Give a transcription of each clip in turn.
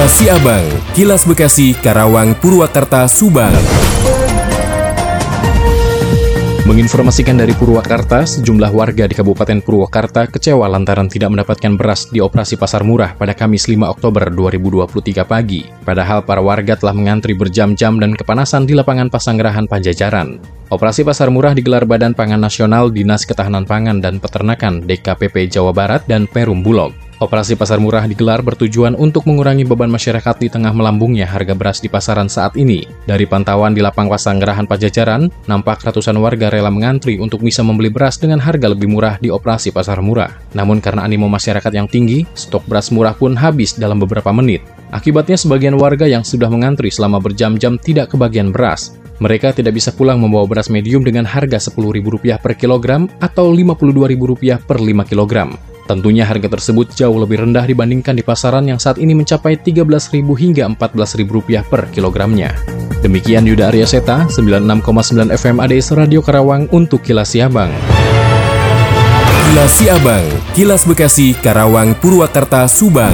Kilas Siabang, Kilas Bekasi, Karawang, Purwakarta, Subang. Menginformasikan dari Purwakarta, sejumlah warga di Kabupaten Purwakarta kecewa lantaran tidak mendapatkan beras di operasi pasar murah pada Kamis 5 Oktober 2023 pagi. Padahal para warga telah mengantri berjam-jam dan kepanasan di lapangan Pasanggerahan Panjajaran. Operasi pasar murah digelar Badan Pangan Nasional, Dinas Ketahanan Pangan dan Peternakan DKPP Jawa Barat dan Perum Bulog. Operasi pasar murah digelar bertujuan untuk mengurangi beban masyarakat di tengah melambungnya harga beras di pasaran saat ini. Dari pantauan di lapang Pasanggerahan Pajajaran, nampak ratusan warga rela mengantri untuk bisa membeli beras dengan harga lebih murah di operasi pasar murah. Namun karena animo masyarakat yang tinggi, stok beras murah pun habis dalam beberapa menit. Akibatnya sebagian warga yang sudah mengantri selama berjam-jam tidak kebagian beras. Mereka tidak bisa pulang membawa beras medium dengan harga Rp10.000 per kilogram atau Rp52.000 per 5 kilogram. Tentunya harga tersebut jauh lebih rendah dibandingkan di pasaran yang saat ini mencapai Rp13.000 hingga Rp14.000 per kilogramnya. Demikian Yuda Arya Seta, 96,9 FM ADS Radio Karawang untuk Kilas Siabang. Kilas Siabang, Kilas Bekasi, Karawang, Purwakarta, Subang.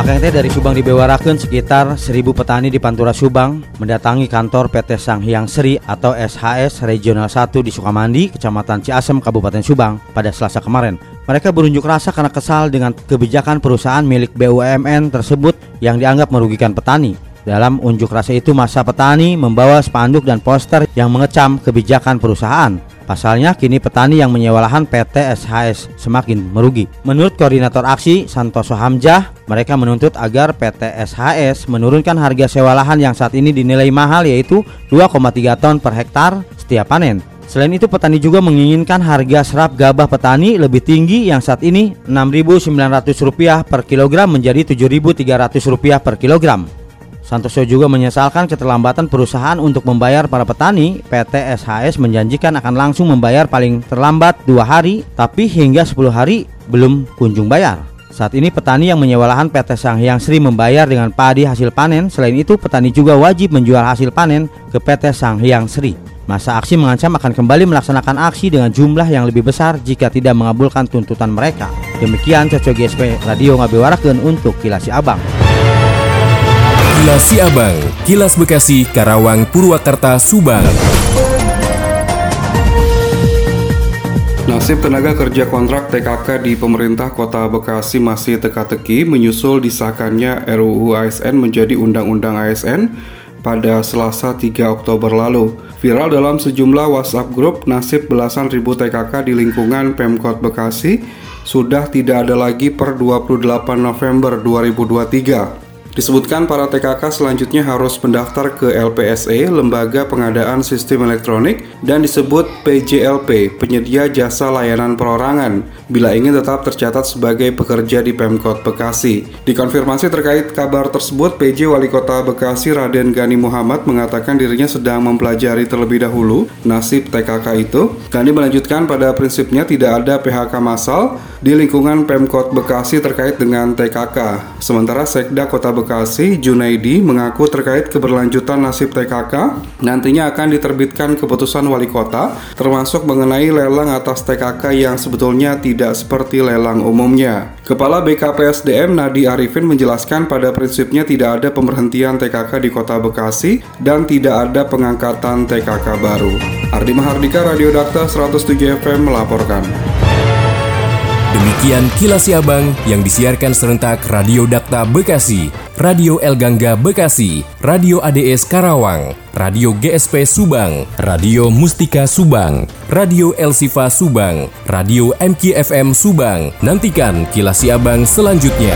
AKT dari Subang dibewarakan sekitar 1000 petani di Pantura Subang mendatangi kantor PT Sanghyang Seri atau SHS Regional 1 di Sukamandi, Kecamatan Ciasem, Kabupaten Subang pada Selasa kemarin. Mereka berunjuk rasa karena kesal dengan kebijakan perusahaan milik BUMN tersebut yang dianggap merugikan petani. Dalam unjuk rasa itu masa petani membawa spanduk dan poster yang mengecam kebijakan perusahaan. Pasalnya kini petani yang menyewa lahan PT SHS semakin merugi. Menurut koordinator aksi Santoso Hamzah, mereka menuntut agar PT SHS menurunkan harga sewa lahan yang saat ini dinilai mahal yaitu 2,3 ton per hektar setiap panen. Selain itu petani juga menginginkan harga serap gabah petani lebih tinggi yang saat ini Rp6.900 per kilogram menjadi Rp7.300 per kilogram. Santoso juga menyesalkan keterlambatan perusahaan untuk membayar para petani. PT SHS menjanjikan akan langsung membayar paling terlambat dua hari, tapi hingga 10 hari belum kunjung bayar. Saat ini petani yang menyewa lahan PT Sanghyang Sri membayar dengan padi hasil panen. Selain itu, petani juga wajib menjual hasil panen ke PT Sanghyang Sri. Masa aksi mengancam akan kembali melaksanakan aksi dengan jumlah yang lebih besar jika tidak mengabulkan tuntutan mereka. Demikian Cocok GSP Radio Ngabiwaraken untuk Kilasi Abang. Kilas Siabang, Kilas Bekasi, Karawang, Purwakarta, Subang. Nasib tenaga kerja kontrak TKK di pemerintah kota Bekasi masih teka-teki menyusul disahkannya RUU ASN menjadi Undang-Undang ASN pada Selasa 3 Oktober lalu. Viral dalam sejumlah WhatsApp grup, nasib belasan ribu TKK di lingkungan Pemkot Bekasi sudah tidak ada lagi per 28 November 2023. Disebutkan para TKK selanjutnya harus mendaftar ke LPSE, Lembaga Pengadaan Sistem Elektronik, dan disebut PJLP, Penyedia Jasa Layanan Perorangan, bila ingin tetap tercatat sebagai pekerja di Pemkot Bekasi. Dikonfirmasi terkait kabar tersebut, PJ Wali Kota Bekasi Raden Gani Muhammad mengatakan dirinya sedang mempelajari terlebih dahulu nasib TKK itu. Gani melanjutkan pada prinsipnya tidak ada PHK massal di lingkungan Pemkot Bekasi terkait dengan TKK. Sementara Sekda Kota Bekasi Junaidi, mengaku terkait keberlanjutan nasib TKK nantinya akan diterbitkan keputusan wali kota termasuk mengenai lelang atas TKK yang sebetulnya tidak seperti lelang umumnya. Kepala BKPSDM Nadi Arifin menjelaskan pada prinsipnya tidak ada pemberhentian TKK di kota Bekasi dan tidak ada pengangkatan TKK baru. Ardi Mahardika Radio Dakta 107 FM melaporkan. Demikian kilas Siabang yang disiarkan serentak Radio Dakta Bekasi, Radio El Gangga Bekasi, Radio ADS Karawang, Radio GSP Subang, Radio Mustika Subang, Radio El Sifa Subang, Radio MKFM Subang. Nantikan kilas Siabang selanjutnya.